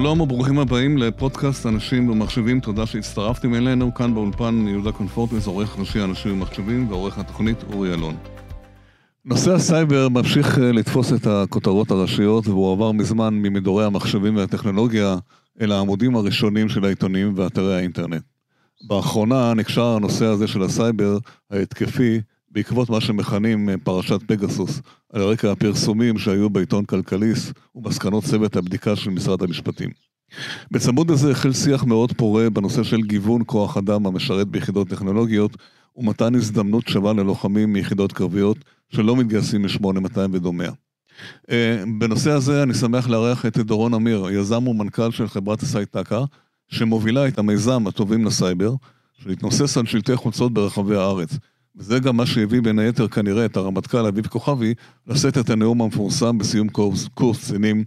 שלום וברוכים הבאים לפודקאסט אנשים ומחשבים, תודה שהצטרפתם אלינו. כאן באולפן יהודה קונפורטס, עורך ראשי אנשים ומחשבים ועורך התוכנית אורי אלון. נושא הסייבר ממשיך אה, לתפוס את הכותרות הראשיות והוא עבר מזמן ממדורי המחשבים והטכנולוגיה אל העמודים הראשונים של העיתונים ואתרי האינטרנט. באחרונה נקשר הנושא הזה של הסייבר ההתקפי בעקבות מה שמכנים אה, פרשת פגסוס, על רקע הפרסומים שהיו בעיתון כלכליסט ומסקנות צוות הבדיקה של משרד המשפטים. בצמוד לזה החל שיח מאוד פורה בנושא של גיוון כוח אדם המשרת ביחידות טכנולוגיות ומתן הזדמנות שווה ללוחמים מיחידות קרביות שלא מתגייסים מ-8200 ודומיה. אה, בנושא הזה אני שמח לארח את דורון אמיר, יזם ומנכ"ל של חברת סייטקה, שמובילה את המיזם הטובים לסייבר, שמתנוסס על שלטי חוצות ברחבי הארץ. וזה גם מה שהביא בין היתר כנראה את הרמטכ"ל אביב כוכבי לשאת את הנאום המפורסם בסיום קורס, קורס קצינים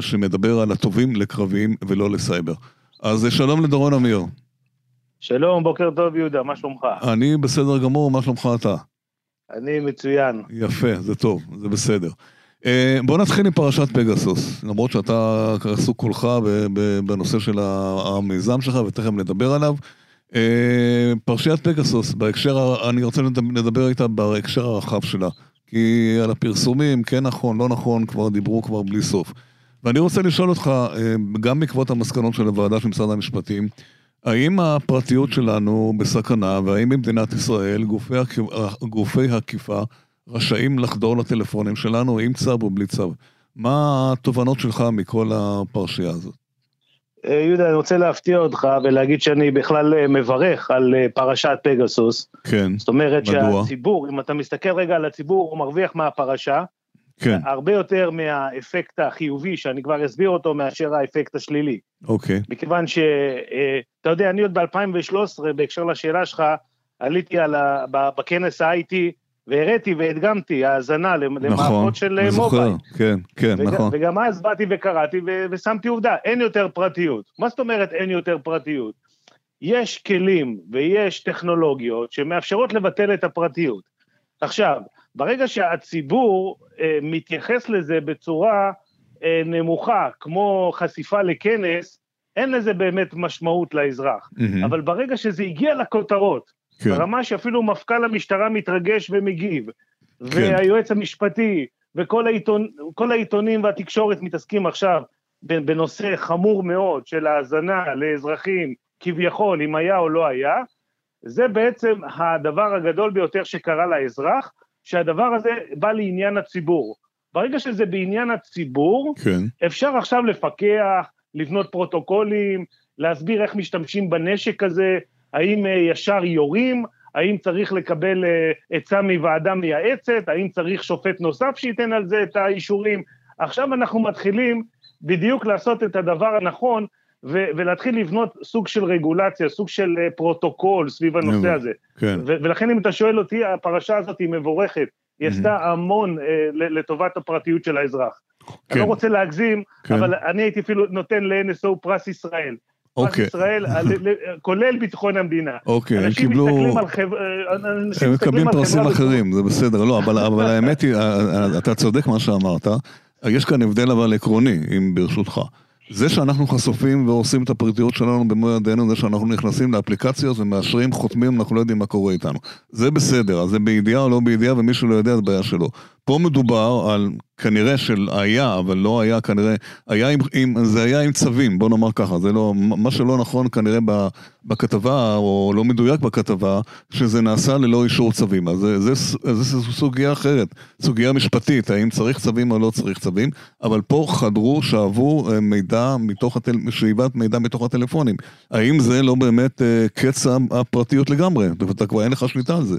שמדבר על הטובים לקרביים ולא לסייבר. אז שלום לדורון אמיר. שלום, בוקר טוב יהודה, מה שלומך? אני בסדר גמור, מה שלומך אתה? אני מצוין. יפה, זה טוב, זה בסדר. אה, בוא נתחיל עם פרשת פגסוס, למרות שאתה עסוק כולך בנושא של המיזם שלך ותכף נדבר עליו. אה, פרשיית פגסוס, בהקשר, אני רוצה לדבר איתה בהקשר הרחב שלה. כי על הפרסומים, כן נכון, לא נכון, כבר דיברו כבר בלי סוף. ואני רוצה לשאול אותך, אה, גם בעקבות המסקנות של הוועדה של משרד המשפטים, האם הפרטיות שלנו בסכנה, והאם במדינת ישראל גופי, גופי הקיפה רשאים לחדור לטלפונים שלנו עם צו או בלי צו? מה התובנות שלך מכל הפרשייה הזאת? אה, יהודה, אני רוצה להפתיע אותך ולהגיד שאני בכלל אה, מברך על אה, פרשת פגסוס. כן, זאת אומרת מדוע? שהציבור, אם אתה מסתכל רגע על הציבור, הוא מרוויח מהפרשה. כן. הרבה יותר מהאפקט החיובי, שאני כבר אסביר אותו, מאשר האפקט השלילי. אוקיי. מכיוון שאתה יודע, אני עוד ב-2013, בהקשר לשאלה שלך, עליתי על ה, בכנס ה-IT, והראיתי והדגמתי האזנה למערכות נכון, של אה, מובייל. כן, כן, וג, נכון. וגם אז באתי וקראתי ו- ושמתי עובדה, אין יותר פרטיות. מה זאת אומרת אין יותר פרטיות? יש כלים ויש טכנולוגיות שמאפשרות לבטל את הפרטיות. עכשיו, ברגע שהציבור אה, מתייחס לזה בצורה אה, נמוכה, כמו חשיפה לכנס, אין לזה באמת משמעות לאזרח. Mm-hmm. אבל ברגע שזה הגיע לכותרות, כן. ברמה שאפילו מפכ"ל המשטרה מתרגש ומגיב, כן. והיועץ המשפטי, וכל העיתון, העיתונים והתקשורת מתעסקים עכשיו בנושא חמור מאוד של האזנה לאזרחים, כביכול, אם היה או לא היה, זה בעצם הדבר הגדול ביותר שקרה לאזרח, שהדבר הזה בא לעניין הציבור. ברגע שזה בעניין הציבור, כן. אפשר עכשיו לפקח, לבנות פרוטוקולים, להסביר איך משתמשים בנשק הזה, האם אה, ישר יורים, האם צריך לקבל אה, עצה מוועדה מייעצת, האם צריך שופט נוסף שייתן על זה את האישורים. עכשיו אנחנו מתחילים בדיוק לעשות את הדבר הנכון, ו- ולהתחיל לבנות סוג של רגולציה, סוג של אה, פרוטוקול סביב הנושא הזה. כן. ו- ולכן אם אתה שואל אותי, הפרשה הזאת היא מבורכת. היא עשתה המון אה, לטובת הפרטיות של האזרח. כן. אני לא רוצה להגזים, כן. אבל אני הייתי אפילו נותן ל-NSO פרס ישראל. אוקיי. ישראל, כולל ביטחון המדינה. אוקיי, הם קיבלו... אנשים מסתכלים על חברה... הם מקבלים פרסים אחרים, זה בסדר. לא, אבל האמת היא, אתה צודק מה שאמרת. יש כאן הבדל אבל עקרוני, אם ברשותך. זה שאנחנו חשופים והורסים את הפרטיות שלנו במו ידינו, זה שאנחנו נכנסים לאפליקציות ומאשרים, חותמים, אנחנו לא יודעים מה קורה איתנו. זה בסדר, אז זה בידיעה או לא בידיעה, ומי שלא יודע, זה בעיה שלו. פה מדובר על כנראה של היה, אבל לא היה כנראה, היה עם, עם, זה היה עם צווים, בוא נאמר ככה, זה לא, מה שלא נכון כנראה בכתבה, או לא מדויק בכתבה, שזה נעשה ללא אישור צווים. אז זה, זה, זה, זה סוגיה אחרת, סוגיה משפטית, האם צריך צווים או לא צריך צווים, אבל פה חדרו, שאבו אה, מידע מתוך, הטל, שאיבת מידע מתוך הטלפונים. האם זה לא באמת אה, קץ הפרטיות לגמרי? ואתה כבר אין לך שליטה על זה.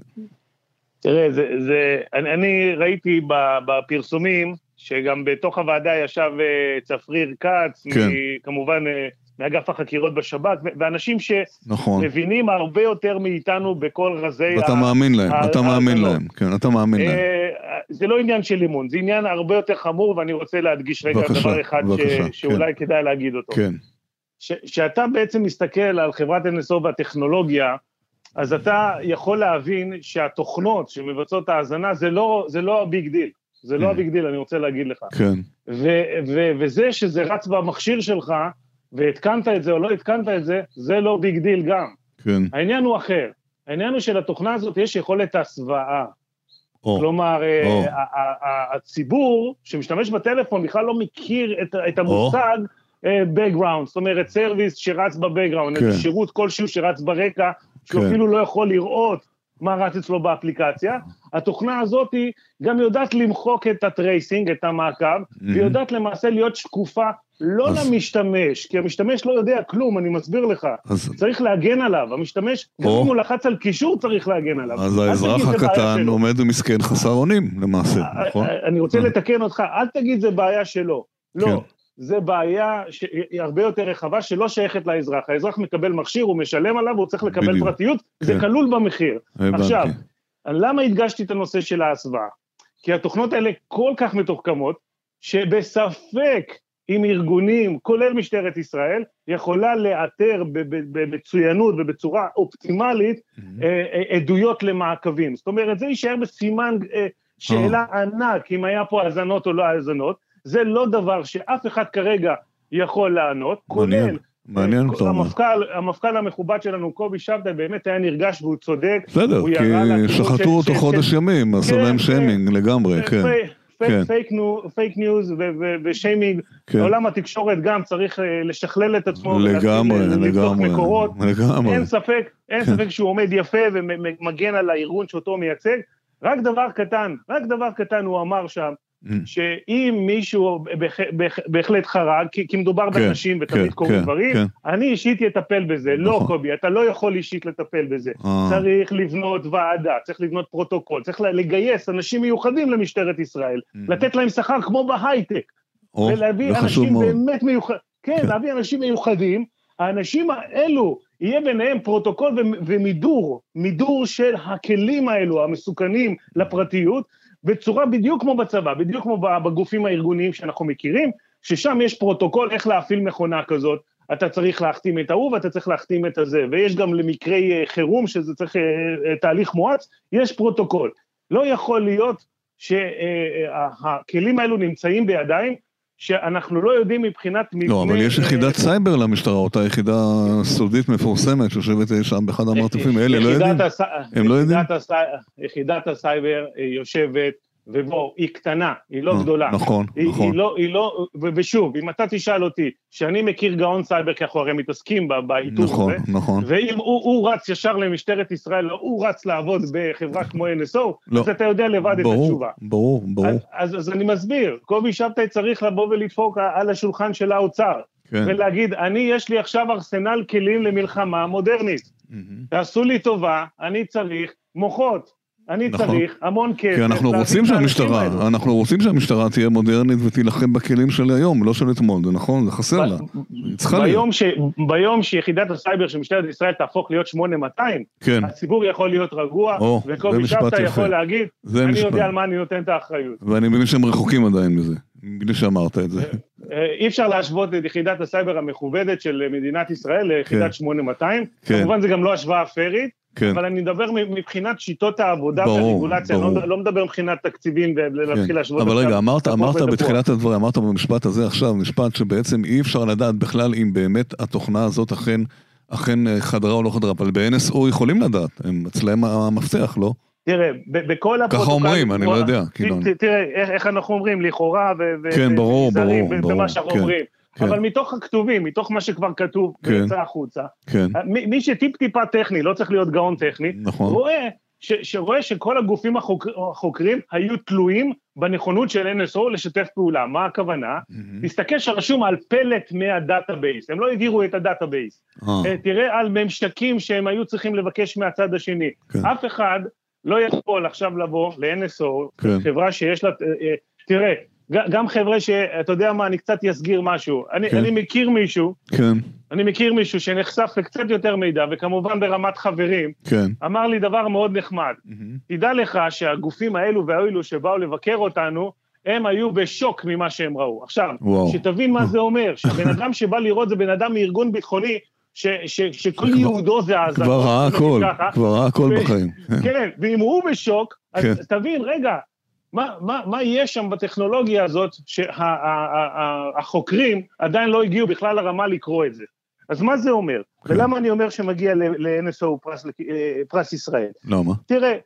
תראה, זה, זה, אני, אני ראיתי בפרסומים, שגם בתוך הוועדה ישב אה, צפריר כץ, כן. כמובן אה, מאגף החקירות בשב"כ, ואנשים שמבינים נכון. הרבה יותר מאיתנו בכל רזי... ואתה מאמין להם, אתה מאמין להם, כן, אתה מאמין להם. אה, זה לא עניין של אמון, זה עניין הרבה יותר חמור, ואני רוצה להדגיש רגע בבקשה, דבר אחד בבקשה, ש, שאולי כן. כדאי להגיד אותו. כן. שאתה בעצם מסתכל על חברת NSO והטכנולוגיה, אז אתה יכול להבין שהתוכנות שמבצעות את ההאזנה זה לא, זה לא ה big deal, זה לא mm. ה big deal, אני רוצה להגיד לך. כן. וזה שזה רץ במכשיר שלך, והתקנת את זה או לא התקנת את זה, זה לא big deal גם. כן. העניין הוא אחר. העניין הוא שלתוכנה הזאת יש יכולת הסוואה. או, כלומר, ה- הציבור שמשתמש בטלפון בכלל לא מכיר את, את המושג אה, background, זאת אומרת service שרץ ב background, כן. איזה שירות כלשהו שרץ ברקע, שהוא כן. אפילו לא יכול לראות מה רץ אצלו באפליקציה. התוכנה הזאת היא גם יודעת למחוק את ה tracing, את המעקב, והיא יודעת למעשה להיות שקופה לא אז- למשתמש, כי המשתמש לא יודע כלום, אני מסביר לך. אז, צריך להגן עליו, המשתמש, גם או. אם הוא לחץ על קישור צריך להגן עליו. אז האזרח הקטן. עומד ומסכן חסר אונים, למעשה, נכון? אה, אני רוצה אה. לתקן אותך, אל תגיד זה בעיה שלו. כן. לא, זה בעיה שהיא הרבה יותר רחבה, שלא שייכת לאזרח. האזרח מקבל מכשיר, הוא משלם עליו, הוא צריך לקבל בדיוק. פרטיות, זה כן. כלול במחיר. הבנתי. עכשיו, למה הדגשתי את הנושא של ההסוואה? כי התוכנות האלה כל כך מתוחכמות, שבספק אם ארגונים, כולל משטרת ישראל, יכולה לאתר במצוינות ובצורה אופטימלית אה, עדויות למעקבים. זאת אומרת, זה יישאר בסימן אה, שאלה ענק אם היה פה האזנות או לא האזנות. זה לא דבר שאף אחד כרגע יכול לענות, מעניין, כולל מעניין אתה אומר. המפכ"ל, המפכ"ל המכובד שלנו, קובי שבתאי, באמת היה נרגש והוא צודק. בסדר, כי שחטו אותו חודש ימים, עשו כן, להם כן. שיימינג לגמרי, כן, כן. פייק ניוז ושיימינג, כן. עולם התקשורת גם צריך אה, לשכלל את עצמו. לגמרי, אה, לבדוק לגמרי, מקורות. לגמרי. אין ספק, אין כן. ספק שהוא עומד יפה ומגן על הארגון שאותו מייצג. רק דבר קטן, רק דבר קטן הוא אמר שם, שאם מישהו בהח- בהח- בהחלט חרג, כי, מדובר כן, באנשים ותמיד כן, קורים כן, דברים. אני אישית אטפל בזה. לא, נכון. קובי, אתה לא יכול אישית לטפל בזה. אה, צריך לבנות ועדה, צריך לבנות פרוטוקול, צריך לגייס אנשים מיוחדים למשטרת ישראל, mm. לתת להם שכר כמו בהייטק, ולהביא חשוב אנשים. באמת מיוחדים, כן. להביא אנשים מיוחדים, האנשים האלו, יהיה ביניהם פרוטוקול ומידור, מידור של הכלים האלו, המסוכנים לפרטיות, בצורה בדיוק כמו בצבא, בדיוק כמו בגופים הארגוניים שאנחנו מכירים, ששם יש פרוטוקול איך להפעיל מכונה כזאת, אתה צריך להחתים את ההוא ואתה צריך להחתים את הזה, ויש גם למקרי אה, חירום, שזה צריך אה, אה, תהליך מואץ, יש פרוטוקול. לא יכול להיות שהכלים האלו נמצאים בידיים שאנחנו לא יודעים מבחינת מבנה... לא, אבל יש אה, יחידת סייבר למשטרה, אותה יחידה סודית מפורסמת שיושבת אה, שם באחד המרתפים האלה, לא יודעים? הם לא יודעים? יחידת הסי- יחידת הסייבר אה, יושבת, ובוא, היא קטנה, היא לא אה, גדולה. נכון, היא, נכון. היא לא, היא לא, ושוב, אם אתה תשאל אותי, שאני מכיר גאון סייבר, כי אנחנו הרי מתעסקים ב- באיתור נכון, הזה, נכון. ואם הוא, הוא רץ ישר למשטרת ישראל, או הוא רץ לעבוד בחברה כמו NSO, לא. אז אתה יודע לבד את ברור, התשובה. ברור, ברור. אז, אז, אז אני מסביר, קובי שבתאי צריך לבוא ולדפוק על השולחן של האוצר, כן. ולהגיד, אני, יש לי עכשיו ארסנל כלים למלחמה מודרנית. תעשו לי טובה, אני צריך מוחות. אני נכון. צריך המון כסף. כי אנחנו רוצים שהמשטרה, האלו. אנחנו רוצים שהמשטרה תהיה מודרנית ותילחם בכלים של היום, לא של אתמול, זה נכון? זה חסר לה. צריכה להיות. ביום, ש... ביום שיחידת הסייבר של משטרת ישראל תהפוך להיות 8200, כן, הציבור יכול להיות רגוע, או, וקובי יפה. יכול להגיד, אני משפט. יודע על מה אני נותן את האחריות. ואני מבין שהם רחוקים עדיין מזה, בלי שאמרת את זה. אה, אי אפשר להשוות את יחידת הסייבר המכובדת של מדינת ישראל ליחידת כן. 8200, כן. כמובן זה גם לא השוואה פיירית, כן, אבל אני מדבר מבחינת שיטות העבודה ברור, והרגולציה, אני ברור. לא- לא מדבר מבחינת תקציבים ולהתחיל כן. להשוות. אבל רגע, אמרת, אמרת. בתחילת הדברים, אמרת במשפט הזה עכשיו, משפט שבעצם אי אפשר לדעת בכלל אם באמת התוכנה הזאת אכן, אכן אה, חדרה או לא חדרה, אבל ב-NSO יכולים לדעת, הם אצלהם המפתח, לא? תראה, בכל ככה הפרוטוקולים... אומרים, אני לא יודע, כאילו. תראה, איך- אנחנו אומרים, לכאורה, ו- כן, ברור, ברור, ברור, במה שאנחנו כן, אומרים. כן. אבל מתוך הכתובים, מתוך מה שכבר כתוב, כן. ויצא החוצה, כן, מי מי שטיפ-טיפה טכני, לא צריך להיות גאון טכני, נכון. רואה ש- שרואה שכל הגופים החוק- החוקרים היו תלויים בנכונות של NSO לשתף פעולה. מה הכוונה? מהמם. תסתכל שרשום על פלט מה database, הם לא העבירו את ה database. אה, אה, תראה על ממשקים שהם היו צריכים לבקש מהצד השני. כן. אף אחד לא יכול עכשיו לבוא ל-NSO, כן. חברה שיש לה, אה, אה, תראה, גם חבר'ה שאתה יודע מה, אני קצת אסגיר משהו. אני, כן. אני מכיר מישהו, כן, אני מכיר מישהו שנחשף לקצת יותר מידע, וכמובן ברמת חברים, כן. אמר לי דבר מאוד נחמד. מהמם. תדע לך שהגופים האלו והאלו שבאו לבקר אותנו, הם היו בשוק ממה שהם ראו. עכשיו, וואו. שתבין מה זה אומר, שהבן אדם שבא לראות זה בן אדם מארגון ביטחוני, ש, ש, שכל כבר- ייעודו זה האזנות. כבר ראה הכל. כבר ראה הכל בחיים. כן, ואם הוא בשוק, אז כן. תבין, רגע, מה, מה, מה יש שם בטכנולוגיה הזאת שהחוקרים עדיין לא הגיעו בכלל לרמה לקרוא את זה? אז מה זה אומר? כן. ולמה אני אומר שמגיע ל-NSO פרס, פרס ישראל? למה? תראה,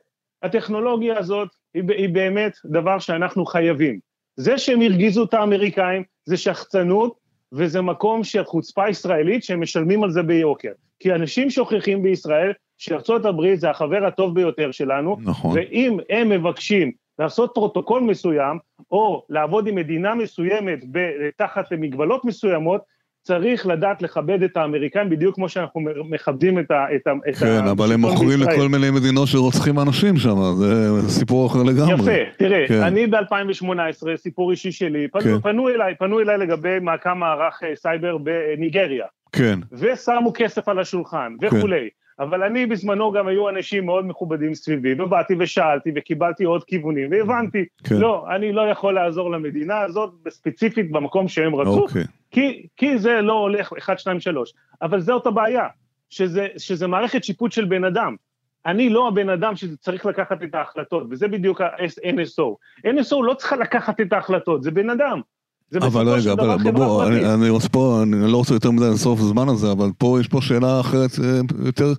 הטכנולוגיה הזאת היא, היא באמת דבר שאנחנו חייבים. זה שהם הרגיזו את האמריקאים זה שחצנות וזה מקום של חוצפה ישראלית שהם משלמים על זה ביוקר. כי אנשים שוכחים בישראל שארצות הברית זה החבר הטוב ביותר שלנו, נכון. ואם הם מבקשים לעשות פרוטוקול מסוים, או לעבוד עם מדינה מסוימת תחת מגבלות מסוימות, צריך לדעת לכבד את האמריקאים בדיוק כמו שאנחנו מכבדים את ה... את ה כן, אבל הם מוכרים לכל מיני מדינות שרוצחים אנשים שם, זה סיפור אחר לגמרי. יפה, תראה, כן. אני ב-2018, סיפור אישי שלי, פנו, כן. פנו אליי, פנו אליי לגבי מעקם מערך אה, סייבר בניגריה. כן. ושמו כסף על השולחן וכולי. כן. אבל אני בזמנו גם היו אנשים מאוד מכובדים סביבי, ובאתי ושאלתי וקיבלתי עוד כיוונים, והבנתי, כן. לא, אני לא יכול לעזור למדינה הזאת, ספציפית במקום שהם רצו, אוקיי. כי, כי זה לא הולך 1, 2, 3. אבל זאת הבעיה, שזה, שזה מערכת שיפוט של בן אדם. אני לא הבן אדם שצריך לקחת את ההחלטות, וזה בדיוק ה-NSO. NSO לא צריכה לקחת את ההחלטות, זה בן אדם. אבל רגע, אבל בוא, אני, אני פה, אני לא רוצה יותר מדי לסוף הזמן הזה, אבל פה יש פה שאלה אחרת אה, יותר,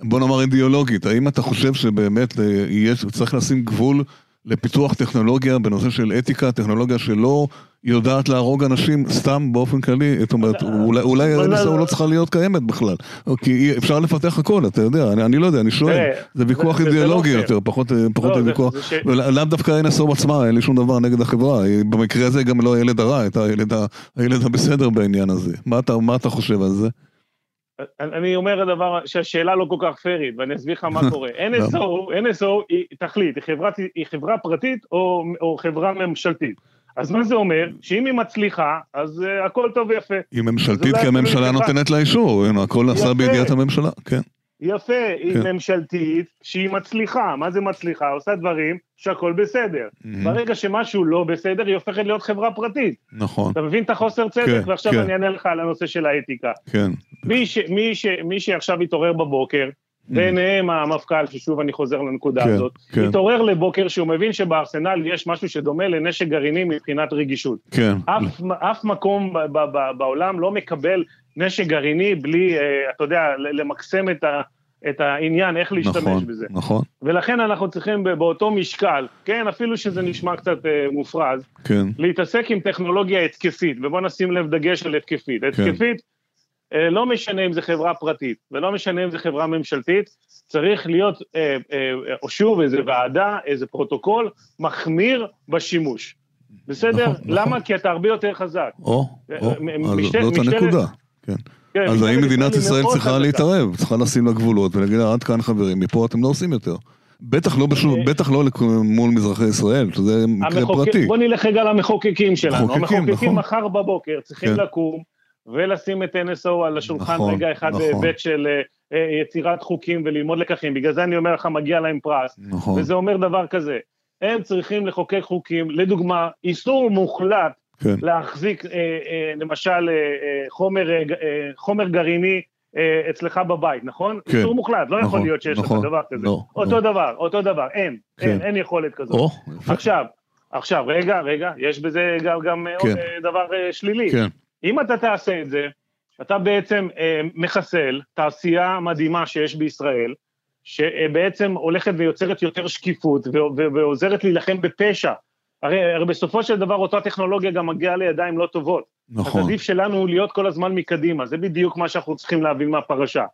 בוא נאמר אידיאולוגית, האם אתה חושב שבאמת אה, יש, צריך לשים גבול לפיתוח טכנולוגיה בנושא של אתיקה, טכנולוגיה שלא יודעת להרוג אנשים סתם באופן כללי, זאת אומרת, אולי NSO לא צריכה להיות קיימת בכלל, כי אפשר לפתח הכל, אתה יודע, אני לא יודע, אני שואל, זה ויכוח אידיאולוגי לא יותר, פחות לא, ויכוח, לאו דווקא NSO עצמה, אין לי שום דבר נגד החברה, במקרה הזה גם לא הילד הרע, הייתה הילד הבסדר בעניין הזה, מה אתה חושב על זה? אני אומר הדבר, שהשאלה לא כל כך פיירית, ואני אסביר לך מה קורה. NSO, NSO היא תכלית, היא, חברה, היא חברה פרטית או, או חברה ממשלתית. אז מה זה אומר? שאם היא מצליחה, אז uh, הכל טוב ויפה. היא ממשלתית כי הממשלה נותנת לה אישור, הכל נעשה בידיעת הממשלה, כן. יפה, היא כן. ממשלתית שהיא מצליחה, מה זה מצליחה? עושה דברים שהכל בסדר. Mm-hmm. ברגע שמשהו לא בסדר, היא הופכת להיות חברה פרטית. נכון. אתה מבין את החוסר צדק? כן, ועכשיו כן. אני אענה לך על הנושא של האתיקה. כן. מי, ש, מי, ש, מי שעכשיו התעורר בבוקר. ביניהם המפכ"ל, ששוב אני חוזר לנקודה כן, הזאת, כן. התעורר לבוקר שהוא מבין שבארסנל יש משהו שדומה לנשק גרעיני מבחינת רגישות. כן. אף, אף מקום ב, ב, ב, בעולם לא מקבל נשק גרעיני בלי, אה, אתה יודע, למקסם את ה... את העניין, איך להשתמש נכון, בזה. נכון. ולכן אנחנו צריכים באותו משקל, כן, אפילו שזה נשמע קצת אה, מופרז, כן. להתעסק עם טכנולוגיה התקפית, ובואו נשים לב דגש על התקפית. כן. התקפית, אה, לא משנה אם זה חברה פרטית, ולא משנה אם זה חברה ממשלתית, צריך להיות, אה, אה, או שוב, איזה ועדה, איזה פרוטוקול, מחמיר בשימוש. בסדר? נכון, למה? נכון. כי אתה הרבה יותר חזק. או, או, משטר, זאת משטרת, הנקודה, כן. כן, אז האם מדינת ישראל צריכה להתערב, צריכה לשים לה גבולות ולהגיד עד כאן חברים, מפה אתם לא עושים יותר. בטח לא, בשום, אה, בטח לא מול מזרחי ישראל, שזה מקרה המחוק... פרטי. בוא נלך רגע למחוקקים שלנו. המחוקקים נכון. מחר בבוקר צריכים כן. לקום ולשים את NSO על השולחן נכון, רגע אחד נכון. בהיבט של uh, יצירת חוקים וללמוד לקחים. בגלל זה אני אומר לך, מגיע להם פרס. נכון. וזה אומר דבר כזה, הם צריכים לחוקק חוקים, לדוגמה, איסור מוחלט כן. להחזיק אה, אה, למשל אה, אה חומר, אה, אה, חומר גרעיני אה, אצלך בבית, נכון? כן. איסור מוחלט, לא נכון, יכול להיות שיש נכון, לך דבר כזה. לא, אותו לא. דבר, אותו דבר, אין, כן. אין, אין יכולת כזאת. או, עכשיו, עכשיו, רגע, רגע, יש בזה גם, גם אה, כן. דבר שלילי. כן. אם אתה תעשה את זה, אתה בעצם אה, מחסל תעשייה מדהימה שיש בישראל, שבעצם הולכת ויוצרת יותר שקיפות ועוזרת להילחם בפשע. הרי, הרי בסופו של דבר אותה טכנולוגיה גם מגיעה לידיים לא טובות. נכון. אז עדיף שלנו להיות כל הזמן מקדימה, זה בדיוק מה שאנחנו צריכים להבין מהפרשה.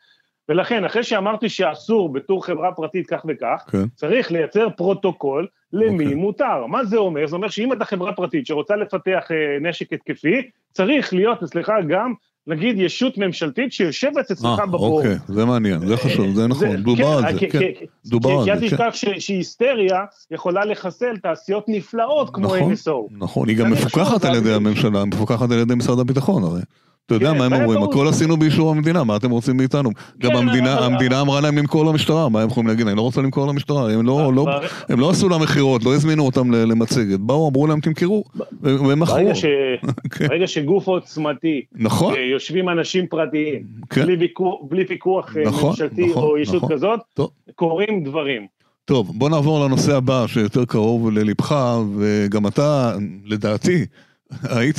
ולכן, אחרי שאמרתי שאסור בתור חברה פרטית כך וכך, כן. צריך לייצר פרוטוקול למי אוקיי. מותר. מה זה אומר? זה אומר שאם אתה חברה פרטית שרוצה לפתח אה, נשק התקפי, צריך להיות אצלך גם נגיד ישות ממשלתית שיושבת אצלך אה, בבור. אוקיי, זה מעניין, זה חשוב, זה נכון, דובר על זה, כן, דובר על זה. כי אל תשכח שהיסטריה יכולה לחסל תעשיות נפלאות כמו נכון, NSO. נכון, היא גם מפוקחת על ידי הממשלה, מפוקחת על ידי משרד הביטחון הרי. אתה יודע כן, מה הם אומרים, הכל עשינו באישור המדינה, מה אתם רוצים מאיתנו? גם כן, המדינה אמרה להם למכור למשטרה, מה הם יכולים להגיד? אני לא רוצה למכור למשטרה, הם לא, לא, לא עשו לה מכירות, לא הזמינו אותם למצגת, באו, אמרו להם תמכרו, והם מכרו. כן. ברגע שגוף עוצמתי, נכון. אה, יושבים אנשים פרטיים, בלי פיקוח אה, נכון, ממשלתי נכון, או ישות כזאת, קורים דברים. טוב, בוא נעבור לנושא הבא שיותר קרוב ללבך, וגם אתה, לדעתי, היית,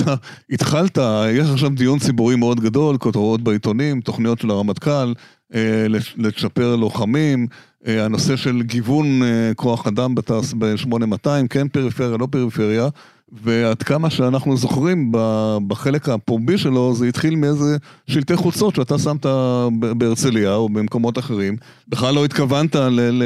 התחלת, יש עכשיו דיון ציבורי מאוד גדול, כותרות בעיתונים, תוכניות של הרמטכ"ל, אה, לצ'פר לוחמים, אה, הנושא של גיוון אה, כוח אדם בתעש, ב-8200, כן פריפריה, לא פריפריה, ועד כמה שאנחנו זוכרים בחלק הפומבי שלו, זה התחיל מאיזה שלטי חוצות שאתה שמת בהרצליה או במקומות אחרים. בכלל לא התכוונת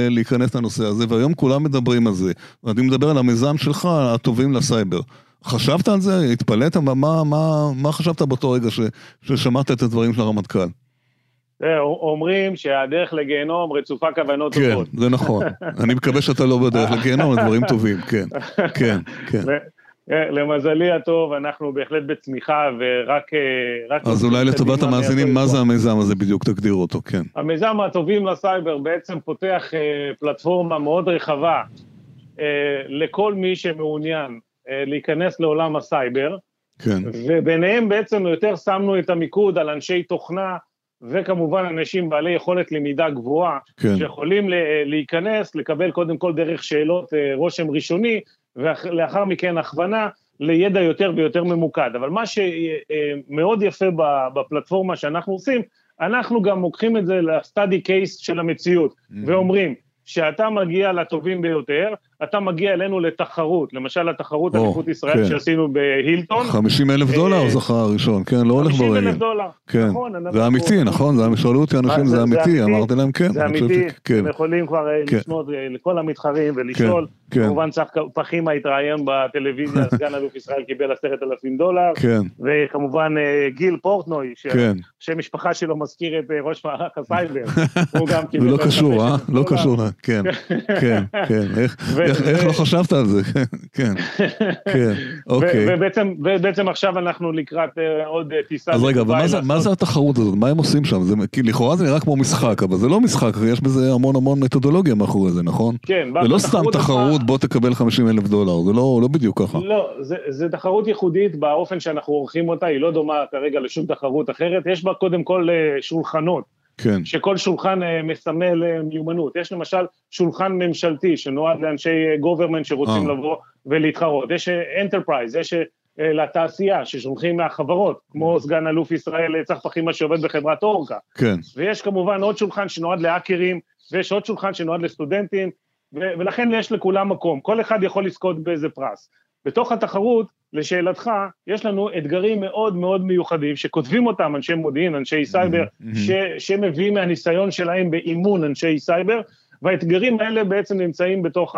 להיכנס לנושא הזה, והיום כולם מדברים על זה. ואני מדבר על המיזם שלך, הטובים לסייבר. חשבת על זה? התפלאת? מה, מה, מה, מה חשבת באותו רגע ש, ששמעת את הדברים של הרמטכ"ל? אומרים שהדרך לגיהנום רצופה כוונות כן, טובות. כן, זה נכון. אני מקווה שאתה לא בדרך לגיהנום, דברים טובים, כן, כן, כן. למזלי הטוב, אנחנו בהחלט בצמיחה ורק... אה, אז אולי לטובת המאזינים, מה זה המיזם הזה בדיוק? תגדיר אותו, כן. המיזם הטובים לסייבר בעצם פותח אה, פלטפורמה מאוד רחבה אה, לכל מי שמעוניין להיכנס לעולם הסייבר. כן. וביניהם בעצם יותר שמנו את המיקוד על אנשי תוכנה, וכמובן אנשים בעלי יכולת למידה גבוהה, כן. שיכולים להיכנס, לקבל קודם כל דרך שאלות רושם ראשוני, ולאחר מכן הכוונה לידע יותר ויותר ממוקד. אבל מה שמאוד יפה בפלטפורמה שאנחנו עושים, אנחנו גם לוקחים את זה לסטאדי קייס של המציאות, mm-hmm. ואומרים, שאתה מגיע לטובים ביותר, אתה מגיע אלינו לתחרות, למשל התחרות אליפות ישראל כן. שעשינו בהילטון. 50 אלף דולר אה, זכה הראשון, כן, לא הולך ברגל. 50 אלף דולר, כן. נכון. זה אמיתי, נכון, זה שאלו אותי אנשים, זה אמיתי, אמרתי להם כן. זה אמיתי, כן. הם יכולים כבר אה, כן. אה, לכל המתחרים ולשאול. כן. כמובן צח פחימה התראיין בטלוויזיה, סגן אלוף ישראל קיבל עשרת אלפים דולר. כן. וכמובן גיל פורטנוי, שם משפחה שלו מזכיר את ראש מערך הסייבר. הוא גם קיבל... ולא קשור, אה? לא קשור, כן, כן, כן. איך לא חשבת על זה? כן, כן, אוקיי. ובעצם עכשיו אנחנו לקראת אה, עוד אה, טיסה. אז רגע, ומה זה התחרות הזאת? מה הם עושים שם? כי לכאורה זה נראה כמו משחק, אבל זה לא משחק, יש בזה המון המון מתודולוגיה מאחורי זה, נכון? כן. זה לא סתם תחרות, בוא תקבל 50 אלף דולר, זה לא, לא בדיוק ככה. לא, זה תחרות ייחודית באופן שאנחנו עורכים אותה, היא לא דומה כרגע לשום תחרות אחרת, יש בה קודם כל אה, שולחנות. כן. שכל שולחן uh, מסמל uh, מיומנות. יש למשל שולחן ממשלתי שנועד לאנשי government שרוצים אה. לבוא ולהתחרות. יש enterprise, יש לתעשייה ששולחים מהחברות, כמו סגן אלוף ישראל צח פחימה שעובד בחברת אורקה. כן. ויש כמובן עוד שולחן שנועד להאקרים, ויש עוד שולחן שנועד לסטודנטים, ולכן יש לכולם מקום. כל אחד יכול לזכות באיזה פרס. בתוך התחרות, לשאלתך, יש לנו אתגרים מאוד מאוד מיוחדים שכותבים אותם אנשי מודיעין, אנשי סייבר, mm-hmm. ש- שמביאים מהניסיון שלהם באימון אנשי סייבר, והאתגרים האלה בעצם נמצאים בתוך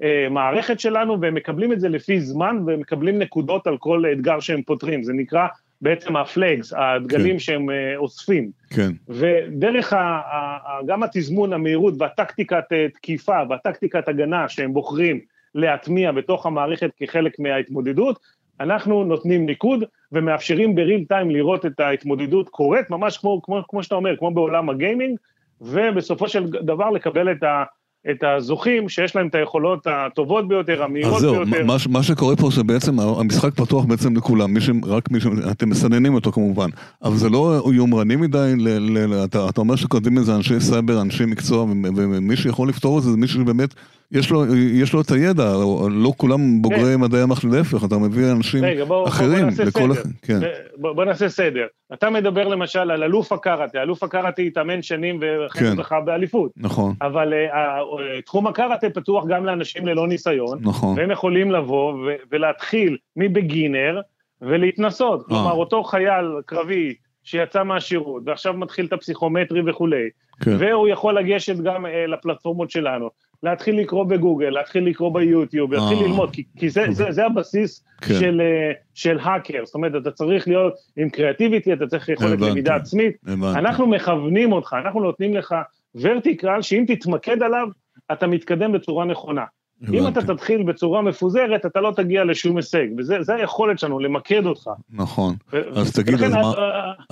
המערכת שלנו, והם מקבלים את זה לפי זמן, והם מקבלים נקודות על כל אתגר שהם פותרים. זה נקרא בעצם הפלגס, הדגלים כן. שהם uh, אוספים. כן. ודרך ה, ה, ה, גם התזמון, המהירות והטקטיקת uh, תקיפה והטקטיקת הגנה שהם בוחרים להטמיע בתוך המערכת כחלק מההתמודדות, אנחנו נותנים ניקוד ומאפשרים בריל טיים לראות את ההתמודדות קורית, ממש כמו, כמו, כמו שאתה אומר, כמו בעולם הגיימינג, ובסופו של דבר לקבל את ה... את הזוכים שיש להם את היכולות הטובות ביותר, המהירות ביותר. אז זהו, מה, מה שקורה פה שבעצם המשחק פתוח בעצם לכולם, מי ש, רק מי ש... אתם מסננים אותו כמובן, אבל זה לא יומרני מדי, ל, ל, ל, אתה, אתה אומר שכותבים לזה אנשי סייבר, אנשי מקצוע, ומי שיכול לפתור את זה זה מי שבאמת יש לו, יש לו את הידע, לא כולם בוגרי כן. מדעי המחשב, להפך, אתה מביא אנשים רגע, בוא, אחרים. בוא, בוא נעשה סדר. כן. בוא, בוא נעשה סדר. אתה מדבר למשל על אלוף הקראטה, אלוף הקראטה התאמן שנים כן. זכה באליפות. נכון. אבל uh, תחום הקראטה פתוח גם לאנשים ללא ניסיון. נכון. והם יכולים לבוא ו- ולהתחיל מבגינר ולהתנסות. אה. כלומר, אותו חייל קרבי שיצא מהשירות ועכשיו מתחיל את הפסיכומטרי וכולי, כן. והוא יכול לגשת גם uh, לפלטפורמות שלנו. להתחיל לקרוא בגוגל, להתחיל לקרוא ביוטיוב, להתחיל אה. ללמוד, כי, כי זה, זה, זה הבסיס כן. של, אה, של האקר, זאת אומרת, אתה צריך להיות עם קריאטיביטי, אתה צריך יכולת למידה עצמית. הבנתי. אנחנו מכוונים אותך, אנחנו נותנים לך vertical, שאם תתמקד עליו, אתה מתקדם בצורה נכונה. הבנתי. אם אתה תתחיל בצורה מפוזרת, אתה לא תגיע לשום הישג, וזה היכולת שלנו, למקד אותך. נכון. אז תגיד, אז מה,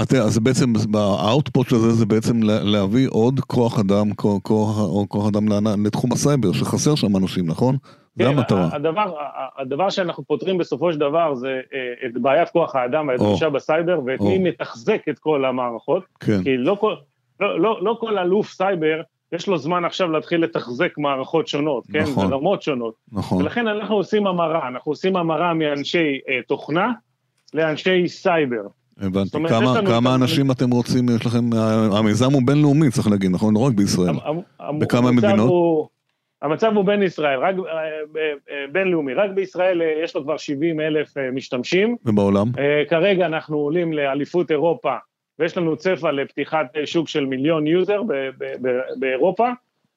אתה, אז בעצם, ה output של זה, זה בעצם להביא עוד כוח אדם, כוח, כוח, כוח אדם לתחום הסייבר, שחסר שם אנשים, נכון? זה כן, המטרה. הדבר, הדבר שאנחנו פותרים בסופו של דבר זה אה, את בעיית כוח האדם והדרישה בסייבר, ואת מי מתחזק את כל המערכות. כן. כי לא כל, לא, לא, לא כל אלוף סייבר יש לו זמן עכשיו להתחיל לתחזק מערכות שונות, כן? נכון. ברמות שונות. נכון. ולכן אנחנו עושים המרה, אנחנו עושים המרה מאנשי אה, תוכנה לאנשי סייבר. הבנתי. אומרת, כמה, כמה את אנשים אתם רוצים, יש לכם, המיזם הוא בינלאומי, צריך להגיד, נכון? לא רק בישראל. המ- בכמה המצב מדינות? הוא- המצב הוא בין ישראל, רק אה, אה, אה, בינלאומי, רק בישראל אה, יש לו כבר 70 אלף אה, משתמשים. ובעולם? אה, כרגע אנחנו עולים לאליפות אירופה, ויש לנו צפי לפתיחת שוק של מיליון user ב- ב- ב- באירופה,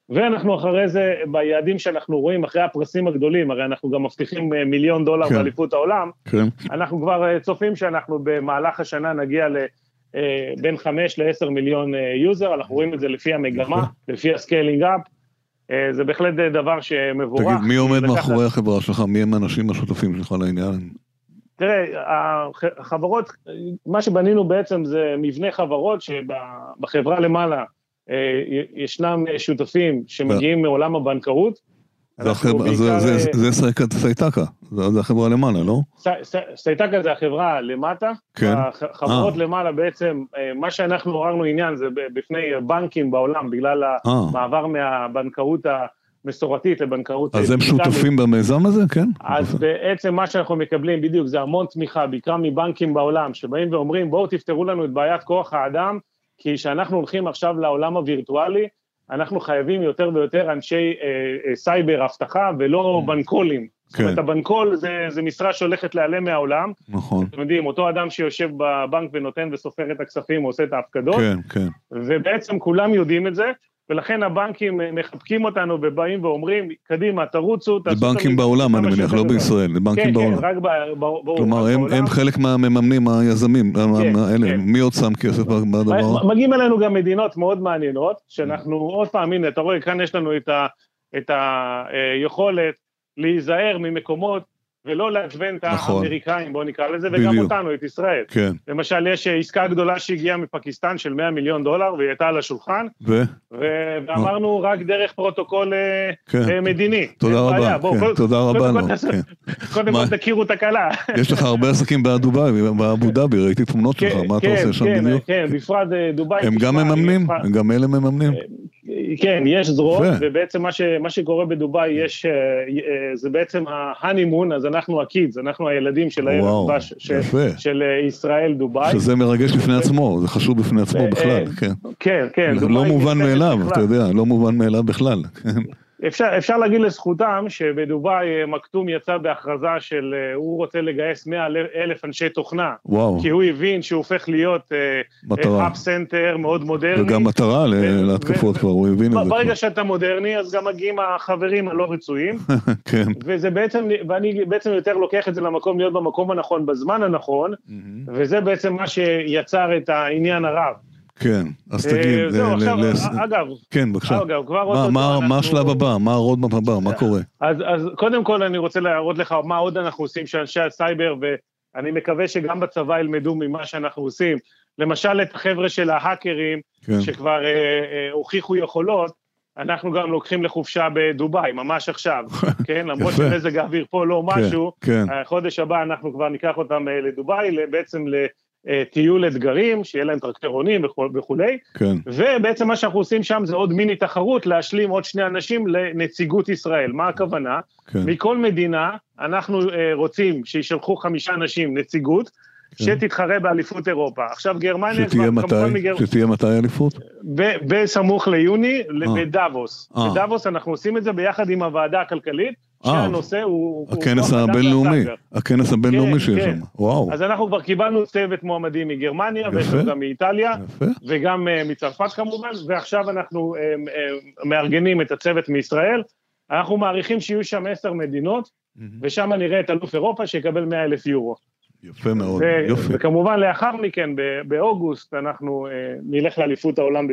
ואנחנו אחרי זה, ביעדים שאנחנו רואים, אחרי הפרסים הגדולים, הרי אנחנו גם מבטיחים אה, מיליון דולר כן. באליפות העולם, כן. אנחנו כבר אה, צופים שאנחנו במהלך השנה נגיע ל... אה, בין 5 ל-10 מיליון user, אנחנו רואים את זה לפי המגמה, לפי ה scaling up. זה בהחלט דבר שמבורך. תגיד, מי עומד מאחורי החברה שלך? מי הם האנשים השותפים שלך לעניין? תראה, הח- החברות, מה שבנינו בעצם זה מבנה חברות שבחברה למעלה אה, ישנם שותפים שמגיעים מעולם הבנקאות. זה אה, סייטקה, זה החברה למעלה, לא? סייטקה זה החברה למטה, כן. החברות אה. למעלה בעצם, מה שאנחנו עוררנו עניין זה בפני בנקים בעולם, בגלל המעבר מהבנקאות המסורתית לבנקאות אז הם. שותפים במיזם הזה, כן? אז בעצם מה שאנחנו מקבלים בדיוק זה המון תמיכה, בעיקר מבנקים בעולם, שבאים ואומרים בואו תפתרו לנו את בעיית כוח האדם, כי כשאנחנו הולכים עכשיו לעולם הווירטואלי, אנחנו חייבים יותר ויותר אנשי אה, אה, סייבר אבטחה ולא בנקולים. זאת אומרת, כן. הבנקול זה, זה משרה שהולכת להיעלם מהעולם. נכון. אתם יודעים, אותו אדם שיושב בבנק ונותן וסופר את הכספים, עושה את ההפקדות, כן, כן. ובעצם כולם יודעים את זה, ולכן הבנקים אה, מחבקים אותנו ובאים ואומרים, קדימה, תרוצו, זה תעשו בנקים תמיד בעולם, אני מניח, לא מהר." בישראל, זה בנקים כן, בעולם. כן, רק ב- ברור, ברור, כלומר, רק הם- בעולם. חלק מהמממנים, היזמים, כן, האלה, כן. מי עוד שם כסף בדבר? מ- מגיעים אלינו גם מדינות מאוד מעניינות, שאנחנו, עוד פעם, הנה, אתה רואה, כאן יש לנו את היכולת להיזהר ממקומות ולא לעצבן את נכון. האמריקאים, בואו נקרא לזה, וגם בדיוק. אותנו, את ישראל. כן, למשל, יש עסקה גדולה שהגיעה מפקיסטן של 100 מיליון דולר, והיא הייתה על השולחן, ו? ו- ואמרנו רק דרך פרוטוקול אה, כן. אה, מדיני. תודה רבה, בואו, כן, קודם- תודה רבה קודם. כל תעשו- כן. כל תכירו את הכלה. יש לך הרבה עסקים באבו דאבי, באבו דאבי, ראיתי תמונות שלך, מה אתה כן, עושה שם כן, בדיוק? כן, בפרט אה, דובאי. הם גם מממנים? גם אלה מממנים? כן, יש זרועות, יפה. ובעצם מה, ש, מה שקורה בדובאי, יש, אה, אה, זה בעצם ההנימון, אז אנחנו הקידס, אנחנו הילדים של הערב וואו, הבא ש- ש- יפה. של אה, ישראל דובאי. שזה מרגש בפני עצמו, זה חשוב בפני עצמו בכלל, כן. כן, כן. לא מובן מאליו. אתה יודע, לא מובן מאליו בכלל. אפשר, אפשר להגיד לזכותם שבדובאי אה, מכתום יצא בהכרזה של אה, הוא רוצה לגייס 100 אלף אנשי תוכנה, וואו, כי הוא הבין שהוא הופך להיות מטרה. hub center מאוד מודרני. וגם מטרה ו- להתקפות ו- כבר, הוא הבין את זה ברגע שאתה מודרני, אז גם מגיעים החברים הלא רצויים. כבר. כן. וזה בעצם, ואני בעצם יותר לוקח את זה למקום, להיות במקום הנכון, בזמן הנכון, וזה בעצם מה שיצר את העניין הרב. כן, אז אה, תגיד, זהו, ל- עכשיו, ל- אגב, כן, בבקשה. אגב, כבר מה- אוטוטו מה- השלב הבא? מה ה roadmap הבא? מה קורה? אז, קודם כל אני רוצה להראות לך מה עוד אנחנו עושים שאנשי הסייבר, ואני מקווה שגם בצבא ילמדו ממה שאנחנו עושים. למשל את החבר'ה של ההאקרים, כן. שכבר אה, אה, הוכיחו יכולות, אנחנו גם לוקחים לחופשה בדובאי, ממש עכשיו, כן? למרות. שמזג האוויר פה לא כן, משהו, כן, החודש הבא אנחנו כבר ניקח אותם אה, לדובאי, בעצם לטיול אתגרים, שיהיה להם טרקטרונים וכו'- וכולי, כן, ובעצם מה שאנחנו עושים שם זה עוד מיני תחרות, להשלים עוד שני אנשים לנציגות ישראל. מה הכוונה? כן. מכל מדינה אנחנו אה, רוצים שישלחו חמישה אנשים נציגות. שתתחרה באליפות אירופה. עכשיו גרמניה שתהיה מתי? מגר... שתהיה מתי אליפות? בסמוך ליוני, אה. בדאבוס. אה. בדאבוס אנחנו עושים את זה ביחד עם הוועדה הכלכלית, אה. שהנושא הוא... הכנס הבינלאומי. הכנס הבינלאומי כן, שיש כן. שם, וואו, אז אנחנו כבר קיבלנו צוות מועמדים מגרמניה, ויש. לנו גם מאיטליה, וגם מצרפת כמובן, ועכשיו אנחנו מארגנים את הצוות מישראל. אנחנו מעריכים שיהיו שם עשר מדינות, ושם נראה את אלוף אירופה שיקבל 100 אלף יורו. יפה מאוד, ו- יופי, וכמובן לאחר מכן, ב- באוגוסט, אנחנו uh, נלך לאליפות העולם, ב-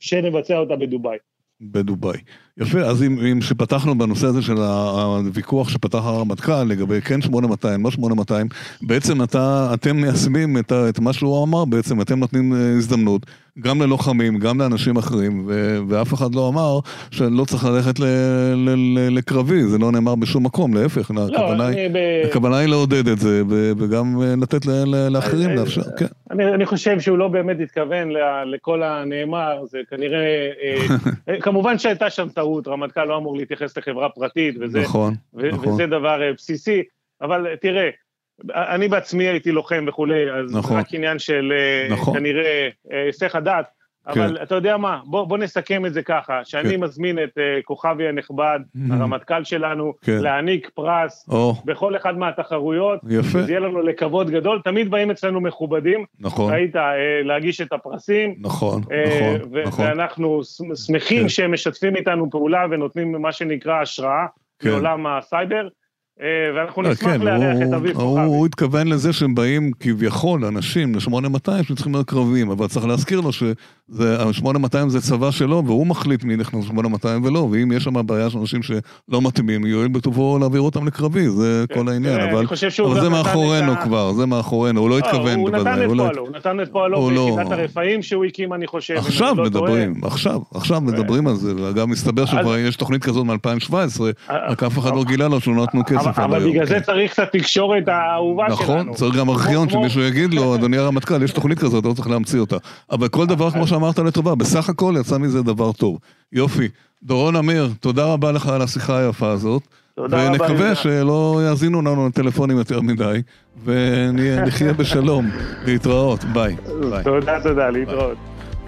שנבצע אותה בדובאי. בדובאי. יפה, אז אם, אם שפתחנו בנושא הזה של הוויכוח שפתח הרמטכ"ל לגבי כן 8200, לא 8200, בעצם אתה, אתם מיישמים את, את מה שהוא אמר, בעצם אתם נותנים אה, הזדמנות גם ללוחמים, גם לאנשים אחרים, ו- ואף אחד לא אמר שלא צריך ללכת ל- ל- ל- לקרבי, זה לא נאמר בשום מקום, להפך, לא, הכוונה, היא, ב... הכוונה היא לעודד את זה, ו- וגם לתת ל- ל- לאחרים לאפשר, כן. אני, אני חושב שהוא לא באמת התכוון לכל הנאמר, זה כנראה, אה, כמובן שהייתה שם טעות, רמטכ"ל לא אמור להתייחס לחברה פרטית, וזה, נכון, ו- נכון. וזה דבר אה, בסיסי, אבל תראה, אני בעצמי הייתי לוחם וכולי, אז נכון. רק עניין של אה, נכון. כנראה היסח הדעת, אבל כן. אתה יודע מה, בוא, בוא נסכם את זה ככה, שאני כן. מזמין את uh, כוכבי הנכבד. הרמטכ"ל שלנו, כן. להעניק פרס oh. בכל אחד מהתחרויות. יפה. זה יהיה לנו לכבוד גדול, תמיד באים אצלנו מכובדים. נכון. ראית, uh, להגיש את הפרסים. נכון, uh, נכון, ו- נכון. ואנחנו שמחים כן. שהם משתפים איתנו פעולה ונותנים מה שנקרא השראה כן. מעולם הסייבר. ואנחנו נשמח כן, לארח את אביב כוכבי. הוא התכוון לזה שהם באים כביכול, אנשים, ל-8200 שצריכים להיות קרביים, אבל צריך להזכיר לו ש-8200 זה צבא שלו, והוא מחליט מי נכנס ל-8200 ולא, ואם יש שם בעיה של אנשים שלא מתאימים, יואיל בטובו להעביר אותם לקרבי, זה כן, כל העניין, אבל, אבל זה מאחורינו ה... כבר, זה מאחורינו, הוא לא התכוון בוודאי. הוא נתן את פועלו, הוא נתן את פועלו ביחידת הרפאים שהוא הקים, אני חושב. עכשיו מדברים, עכשיו, עכשיו מדברים על זה, ואגב, מסתבר שכבר יש תוכנית כזאת מ-2017, רק אף אחד לא גילה לו שהוא נתנו כסף. אבל בגלל זה צריך את התקשורת האהובה שלנו. נכון, צריך גם ארכיון שמישהו יגיד לו, אדוני הרמטכ"ל, יש תוכנית כזאת, לא צריך להמציא אותה. אבל כל דבר, כמו שאמרת לטובה, בסך הכל יצא מזה דבר טוב. יופי. דורון אמיר, תודה רבה לך על השיחה היפה הזאת. תודה רבה. ונקווה שלא יאזינו לנו לטלפונים יותר מדי, ונחיה בשלום. להתראות, ביי. תודה, תודה, להתראות.